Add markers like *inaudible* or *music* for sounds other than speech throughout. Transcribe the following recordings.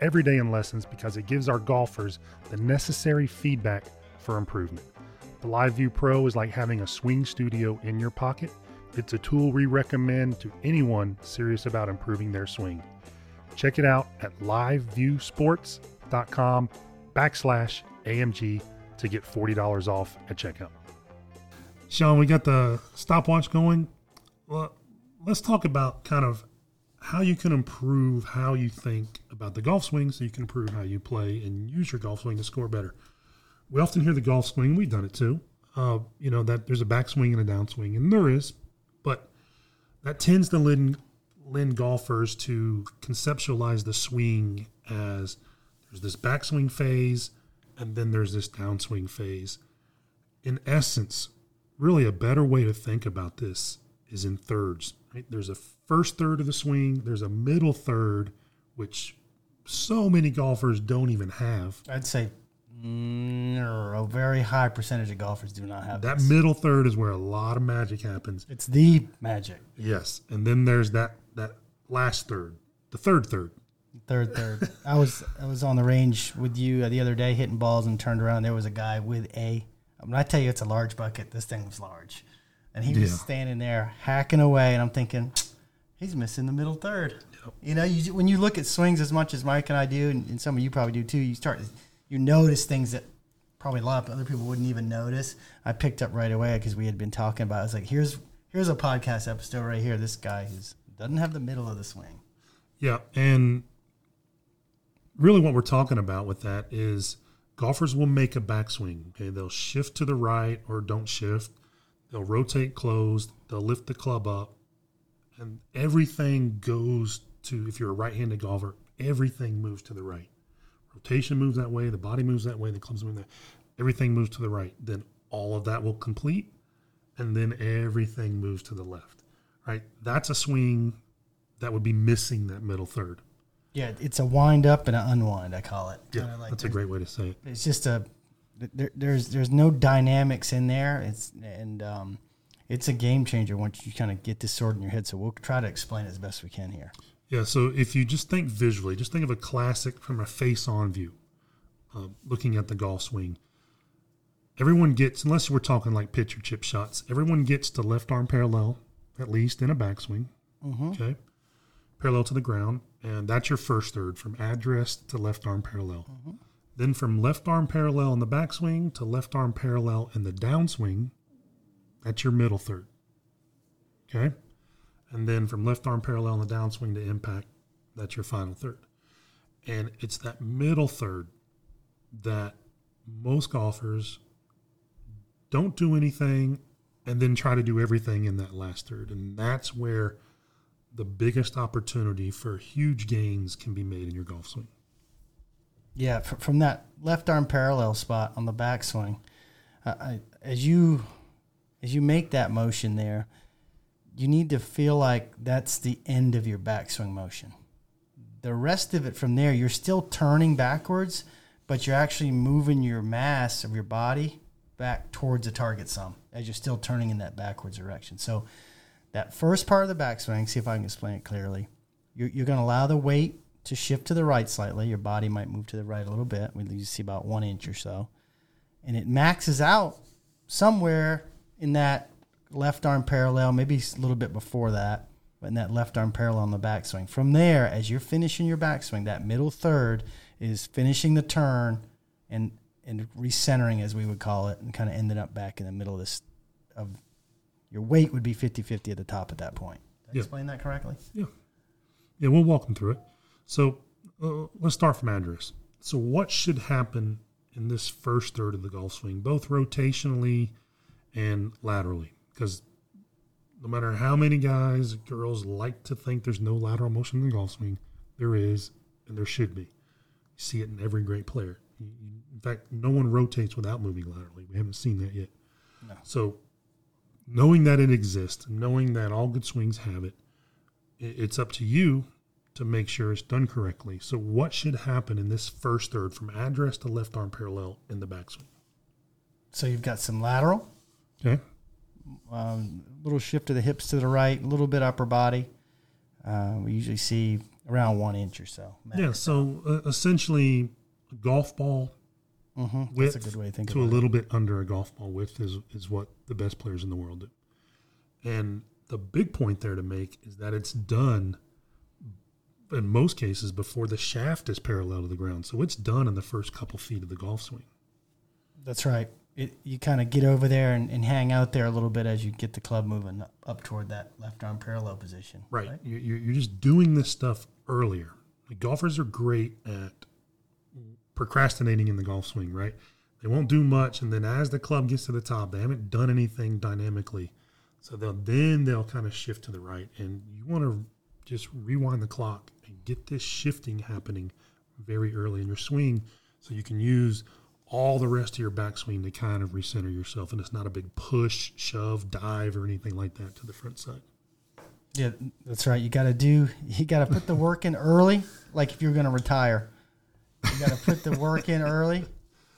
every day in lessons because it gives our golfers the necessary feedback for improvement. The LiveView Pro is like having a swing studio in your pocket. It's a tool we recommend to anyone serious about improving their swing. Check it out at liveviewsports.com backslash AMG to get $40 off at checkout. Sean, we got the stopwatch going. Well, let's talk about kind of how you can improve how you think about the golf swing so you can improve how you play and use your golf swing to score better. We often hear the golf swing, we've done it too. Uh, you know, that there's a backswing and a downswing, and there is, but that tends to lend, lend golfers to conceptualize the swing as there's this backswing phase and then there's this downswing phase. In essence, really a better way to think about this is in thirds. Right? There's a first third of the swing, there's a middle third, which so many golfers don't even have. I'd say mm, a very high percentage of golfers do not have that this. middle third is where a lot of magic happens. It's the magic. Yes, and then there's that that last third, the third third. Third, third. I was I was on the range with you the other day hitting balls and turned around. There was a guy with a. When I tell you it's a large bucket, this thing was large, and he was Yeah. standing there hacking away, and I'm thinking, he's missing the middle third. You know, you, when you look at swings as much as Mike and I do, and, and some of you probably do too, you start you notice things that probably a lot of other people wouldn't even notice. I picked up right away because we had been talking about. It. I was like, here's here's a podcast episode right here. This guy who's doesn't have the middle of the swing. Yeah, and really what we're talking about with that is golfers will make a backswing. Okay, they'll shift to the right or don't shift. They'll rotate closed. They'll lift the club up, and everything goes to. If you're a right-handed golfer, everything moves to the right. Rotation moves that way. The body moves that way. The clubs move that. Everything moves to the right. Then all of that will complete, and then everything moves to the left. Right. That's a swing that would be missing that middle third. Yeah, it's a wind up and an unwind. I call it. Yeah, like that's a great way to say it. It's just a there, there's there's no dynamics in there. It's and um, it's a game changer once you kind of get this sorted in your head. So we'll try to explain it as best we can here. Yeah, so if you just think visually, just think of a classic from a face-on view, uh, looking at the golf swing. Everyone gets, unless we're talking like pitch or chip shots, everyone gets to left arm parallel, at least in a backswing. Okay, parallel to the ground, and that's your first third from address to left arm parallel. Then from left arm parallel in the backswing to left arm parallel in the downswing, that's your middle third. Okay. And then from left arm parallel in the downswing to impact, that's your final third. And it's that middle third that most golfers don't do anything and then try to do everything in that last third. And that's where the biggest opportunity for huge gains can be made in your golf swing. Yeah, from that left arm parallel spot on the backswing, uh, I, as you as you make that motion there, you need to feel like that's the end of your backswing motion. The rest of it from there, you're still turning backwards, but you're actually moving your mass of your body back towards the target some as you're still turning in that backwards direction. So that first part of the backswing, see if I can explain it clearly. You're, you're going to allow the weight to shift to the right slightly. Your body might move to the right a little bit. We see about one inch or so, and it maxes out somewhere in that left arm parallel, maybe a little bit before that, but in that left arm parallel on the backswing. From there, as you're finishing your backswing, that middle third is finishing the turn and and recentering, as we would call it, and kind of ending up back in the middle of this of your weight would be 50-50 at the top at that point. Did I Yeah. explain that correctly? Yeah. Yeah, we'll walk them through it. So uh, let's start from address. So, what should happen in this first third of the golf swing, both rotationally and laterally? Because no matter how many guys, girls like to think there's no lateral motion in the golf swing, there is, and there should be. You see it in every great player. You- you- In fact, no one rotates without moving laterally. We haven't seen that yet. No. So, knowing that it exists, knowing that all good swings have it, it's up to you to make sure it's done correctly. So, what should happen in this first third from address to left arm parallel in the backswing? So you've got some lateral, Okay. um, little shift to the hips to the right, a little bit upper body. Uh, we usually see around one inch or so. Yeah. So, uh, essentially, a golf ball hmm That's width a good way to think to a about it. little bit under a golf ball width is, is what the best players in the world do. And the big point there to make is that it's done in most cases before the shaft is parallel to the ground. So it's done in the first couple feet of the golf swing. That's right. It, you kind of get over there and, and hang out there a little bit as you get the club moving up, up toward that left arm parallel position. Right. You're, you're you're just doing this stuff earlier. Like golfers are great at procrastinating in the golf swing, right? They won't do much, and then as the club gets to the top, they haven't done anything dynamically. So they'll then they'll kind of shift to the right, and you want to just rewind the clock and get this shifting happening very early in your swing, so you can use all the rest of your backswing to kind of recenter yourself, and it's not a big push, shove, dive, or anything like that to the front side. Yeah, that's right. You got to do. You got to put the work in early. Like if you're going to retire, you got to put the work in early,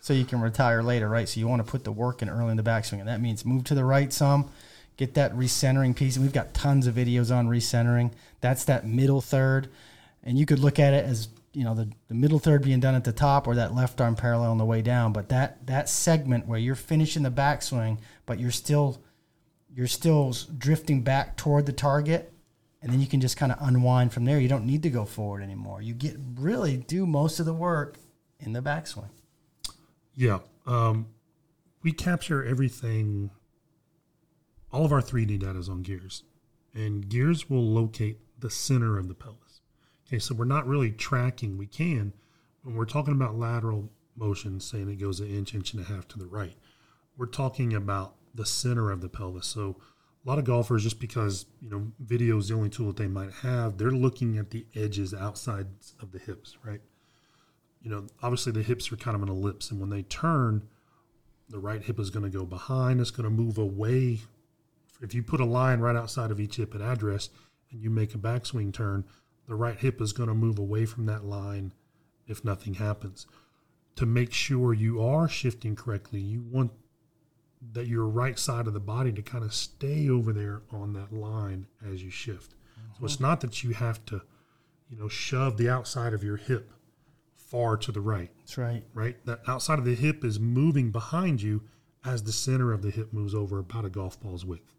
so you can retire later, right? So you want to put the work in early in the backswing, and that means move to the right some, get that recentering piece. And we've got tons of videos on recentering. That's that middle third, and you could look at it as you know the, the middle third being done at the top or that left arm parallel on the way down. But that that segment where you're finishing the backswing, but you're still you're still drifting back toward the target and then you can just kind of unwind from there you don't need to go forward anymore you get really do most of the work in the backswing Yeah. Um, we capture everything, all of our 3D data is on gears, and gears will locate the center of the pelvis. Okay, so we're not really tracking, we can, when we're talking about lateral motion, saying it goes an inch, inch and a half to the right, we're talking about the center of the pelvis. So a lot of golfers, just because, you know, video is the only tool that they might have, they're looking at the edges outside of the hips, right? you know, obviously the hips are kind of an ellipse, and when they turn, the right hip is going to go behind. It's going to move away. If you put a line right outside of each hip at address, and you make a backswing turn, the right hip is going to move away from that line if nothing happens. To make sure you are shifting correctly, you want that your right side of the body to kind of stay over there on that line as you shift. So it's mm-hmm. not that you have to, you know, shove the outside of your hip far to the right, that's right right? That outside of the hip is moving behind you as the center of the hip moves over about a golf ball's width.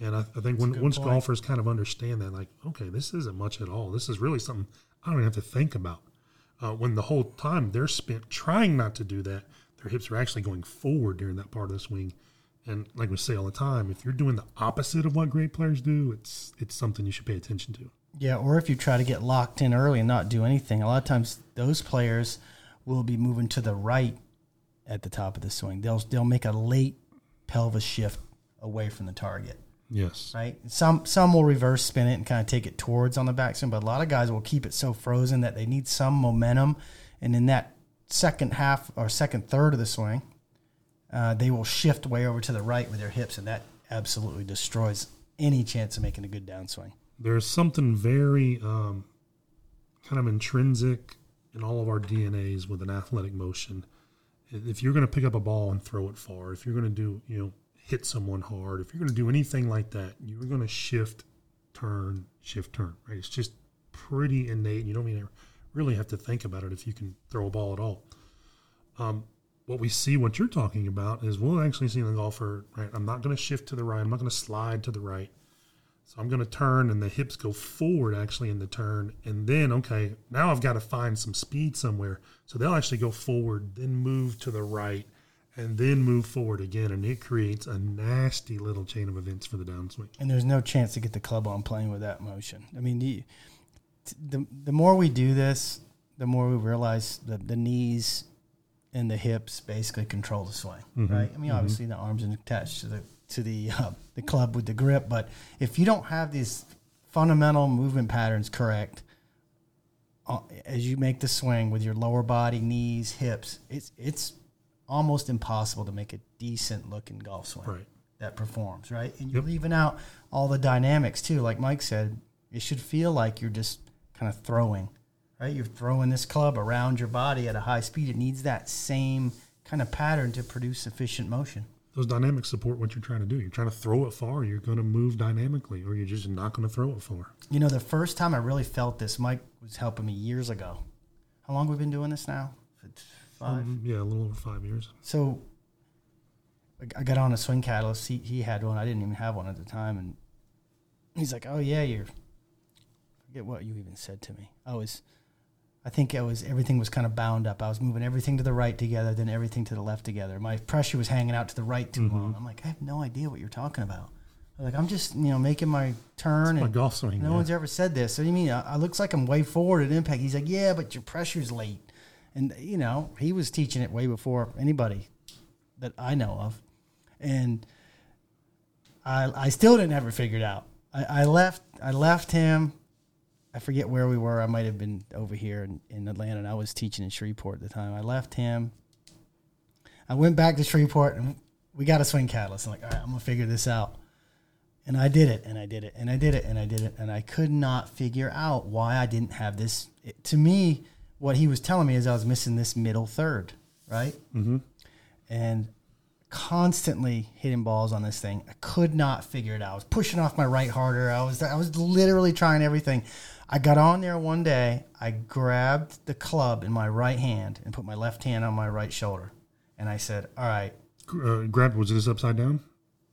And I, I think when, once point. golfers kind of understand that, like, okay, this isn't much at all. This is really something I don't even have to think about. Uh, when the whole time they're spent trying not to do that, their hips are actually going forward during that part of the swing. And like we say all the time, if you're doing the opposite of what great players do, it's it's something you should pay attention to. yeah or if you try to get locked in early and not do anything a lot of times those players will be moving to the right at the top of the swing they'll they'll make a late pelvis shift away from the target Yes. right? Some some will reverse spin it and kind of take it towards on the backswing, but a lot of guys will keep it so frozen that they need some momentum, and in that second half or second third of the swing, uh, they will shift way over to the right with their hips, and that absolutely destroys any chance of making a good downswing. there's something very um, kind of intrinsic in all of our DNAs with an athletic motion. If you're going to pick up a ball and throw it far, if you're going to do, you know, hit someone hard, if you're going to do anything like that, you're going to shift, turn, shift, turn, right? It's just pretty innate. You don't even really have to think about it if you can throw a ball at all. Um, what we see, what you're talking about, is we'll actually see the golfer, right? I'm not going to shift to the right. I'm not going to slide to the right. So I'm going to turn and the hips go forward actually in the turn. And then, okay, now I've got to find some speed somewhere. So they'll actually go forward, then move to the right, and then move forward again. And it creates a nasty little chain of events for the downswing. And there's no chance to get the club on playing with that motion. I mean, the the, the more we do this, the more we realize that the knees and the hips basically control the swing, right? I mean, obviously the arms are attached to the to the uh, the club with the grip, but if you don't have these fundamental movement patterns correct uh, as you make the swing with your lower body, knees, hips, it's it's almost impossible to make a decent looking golf swing Right. that performs, right? And you're Yep. leaving out all the dynamics too. Like Mike said, it should feel like you're just kind of throwing, right? You're throwing this club around your body at a high speed. It needs that same kind of pattern to produce efficient motion. Those dynamics support what you're trying to do. You're trying to throw it far, you're going to move dynamically, or you're just not going to throw it far. You know, the first time I really felt this, Mike was helping me years ago. How long have we been doing this now? Five. Um, yeah, a little over five years. So I- I got on a swing catalyst. He, he had one. I didn't even have one at the time. And he's like, "Oh yeah, you're." I forget what you even said to me. I was, I think I was everything was kind of bound up. I was moving everything to the right together, then everything to the left together. My pressure was hanging out to the right too long. I'm like, I have no idea what you're talking about. I'm like, I'm just you know making my turn My and golf swing. no yeah. one's ever said this. So you mean I, I looks like I'm way forward at impact? He's like, yeah, but your pressure's late, and you know he was teaching it way before anybody that I know of, and I I still didn't have it figured out. I, I left I left him. I forget where we were. I might have been over here in, in Atlanta, and I was teaching in Shreveport at the time. I left him. I went back to Shreveport, and we got a swing catalyst. I'm like, all right, I'm gonna figure this out. And I did it, and I did it, and I did it, and I did it, and I could not figure out why I didn't have this. It, to me, what he was telling me is I was missing this middle third, right? Mm-hmm. And constantly hitting balls on this thing. I could not figure it out. I was pushing off my right harder. I was I was literally trying everything. I got on there one day. I grabbed the club in my right hand and put my left hand on my right shoulder, and I said, "All right, Uh, grabbed, was this upside down?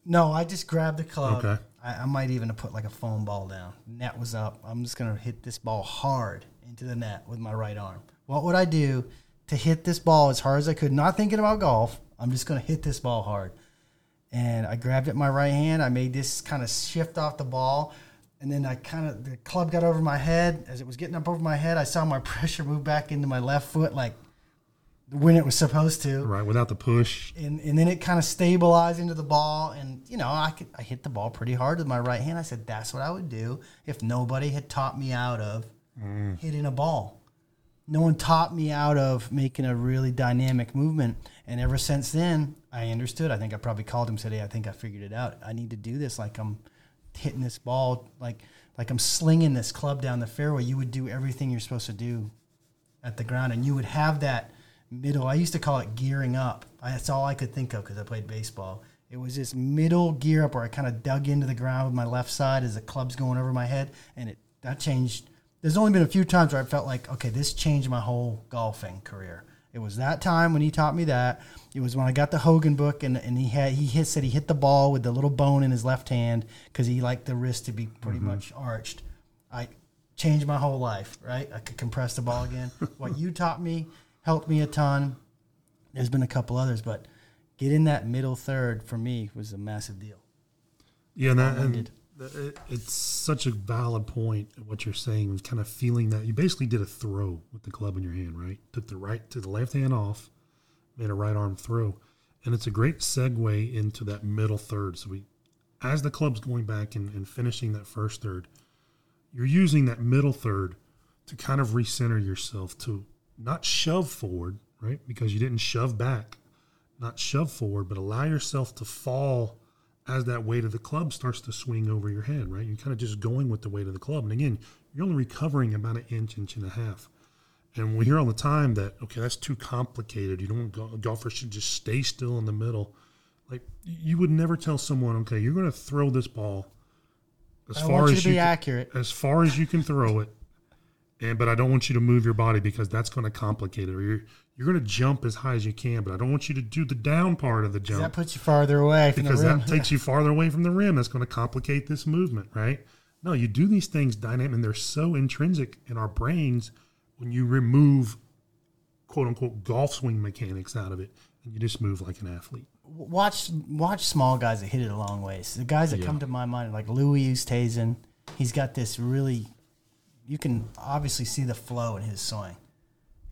no, I just grabbed the club. Okay. I, I might even have put like a foam ball down. Net was up. I'm just gonna hit this ball hard into the net with my right arm. What would I do to hit this ball as hard as I could? Not thinking about golf. I'm just gonna hit this ball hard. And I grabbed it in my right hand. I made this kind of shift off the ball. And then I kind of, the club got over my head. As it was getting up over my head, I saw my *laughs* pressure move back into my left foot like when it was supposed to Right, without the push. and, and then it kind of stabilized into the ball and you know I could I hit the ball pretty hard with my right hand. I said that's what I would do if nobody had taught me out of Mm. hitting a ball. No one taught me out of making a really dynamic movement. And ever since then, I understood. I think I probably called him today. I think I figured it out. I need to do this like I'm hitting this ball like like I'm slinging this club down the fairway. You would do everything you're supposed to do at the ground, and you would have that middle. I used to call it gearing up. I, that's all I could think of because I played baseball. It was this middle gear up where I kind of dug into the ground with my left side as the club's going over my head, and it that changed. There's only been a few times where I felt like, okay, this changed my whole golfing career. It was that time when he taught me that. It was when I got the Hogan book, and, and he had he hit, said he hit the ball with the little bone in his left hand because he liked the wrist to be pretty mm-hmm. much arched. I changed my whole life, right? I could compress the ball again. *laughs* what you taught me helped me a ton. There's been a couple others, but getting that middle third for me was a massive deal. Yeah, and that, and Uh, it's such a valid point. What you're saying kind of feeling that you basically did a throw with the club in your hand, right? Took the right to the left hand off, made a right arm throw, and it's a great segue into that middle third. So we, as the club's going back and, and finishing that first third, you're using that middle third to kind of recenter yourself to not shove forward, right? Because you didn't shove back, not shove forward, but allow yourself to fall as that weight of the club starts to swing over your head, right? You're kind of just going with the weight of the club. And again, you're only recovering about an inch, inch and a half. And we hear all the time that, okay, that's too complicated. You don't, go- golfers should just stay still in the middle. Like, you would never tell someone, okay, you're going to throw this ball as I far you as you can, accurate. as far as you can throw it. And but I don't want you to move your body because that's going to complicate it. Or you're you're going to jump as high as you can, but I don't want you to do the down part of the jump That puts you farther away from because the rim. that takes you *laughs* farther away from the rim. That's going to complicate this movement, right? No, you do these things dynamic, and they're so intrinsic in our brains when you remove quote unquote golf swing mechanics out of it, and you just move like an athlete. watch watch small guys that hit it a long ways. The guys that come to my mind like Louis Oosthuizen. He's got this really, you can obviously see the flow in his swing.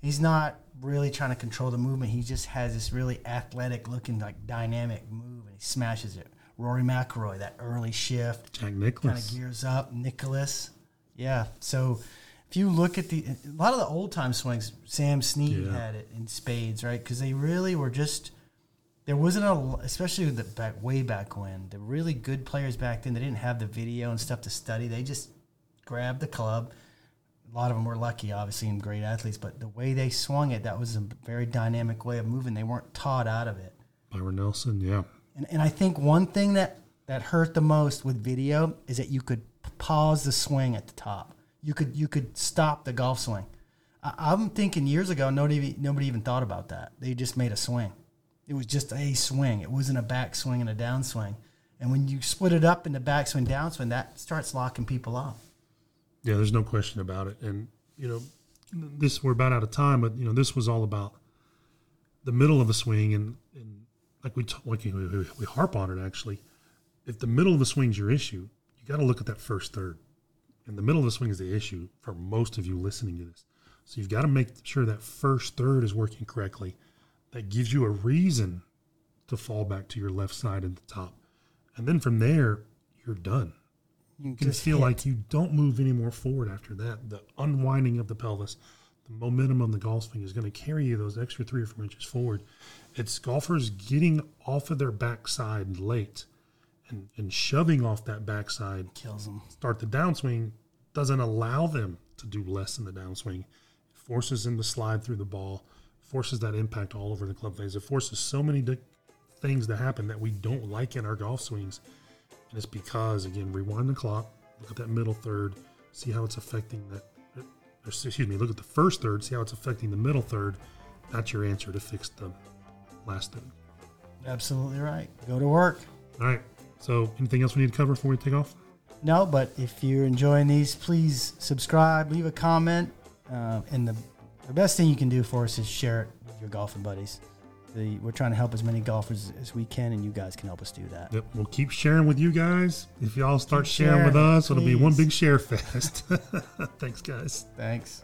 He's not really trying to control the movement. He just has this really athletic looking, like dynamic move, and he smashes it. Rory McIlroy, that early shift, Jack kind of gears up. Nicklaus, yeah. So if you look at the a lot of the old time swings, Sam Snead Yeah. had it in spades, right? Because they really were just there wasn't a especially the back way back when the really good players back then they didn't have the video and stuff to study. They just grabbed the club. A lot of them were lucky, obviously, and great athletes, but the way they swung it, that was a very dynamic way of moving. They weren't taught out of it. Byron Nelson, yeah. And, and I think one thing that, that hurt the most with video is that you could pause the swing at the top. You could you could stop the golf swing. I, I'm thinking years ago, nobody nobody even thought about that. They just made a swing. It was just a swing. It wasn't a back swing and a down swing. And when you split it up into backswing, downswing, that starts locking people off. Yeah, there's no question about it. And you know, this we're about out of time, but you know, this was all about the middle of the swing, and, and like we t- like we, we harp on it actually. If the middle of the swing's your issue, you got to look at that first third, and the middle of the swing is the issue for most of you listening to this. So you've got to make sure that first third is working correctly. That gives you a reason to fall back to your left side at the top, and then from there you're done You can feel like you don't move any more forward after that. The unwinding of the pelvis, the momentum of the golf swing is going to carry you those extra three or four inches forward. It's golfers getting off of their backside late and, and shoving off that backside, kills them. start the downswing, doesn't allow them to do less in the downswing. It forces them to slide through the ball, forces that impact all over the club face. It forces so many di- things to happen that we don't like in our golf swings. And it's because, again, rewind the clock, look at that middle third, see how it's affecting that. Excuse me, look at the first third, see how it's affecting the middle third. That's your answer to fix the last third. Absolutely right. Go to work. All right. So, anything else we need to cover before we take off? No, but if you're enjoying these, please subscribe, leave a comment, uh, and the, the best thing you can do for us is share it with your golfing buddies. The, we're trying to help as many golfers as we can, and you guys can help us do that. Yep, we'll keep sharing with you guys. If y'all start Keep sharing with sharing, us, it'll be one big share fest. *laughs* Thanks, guys. Thanks.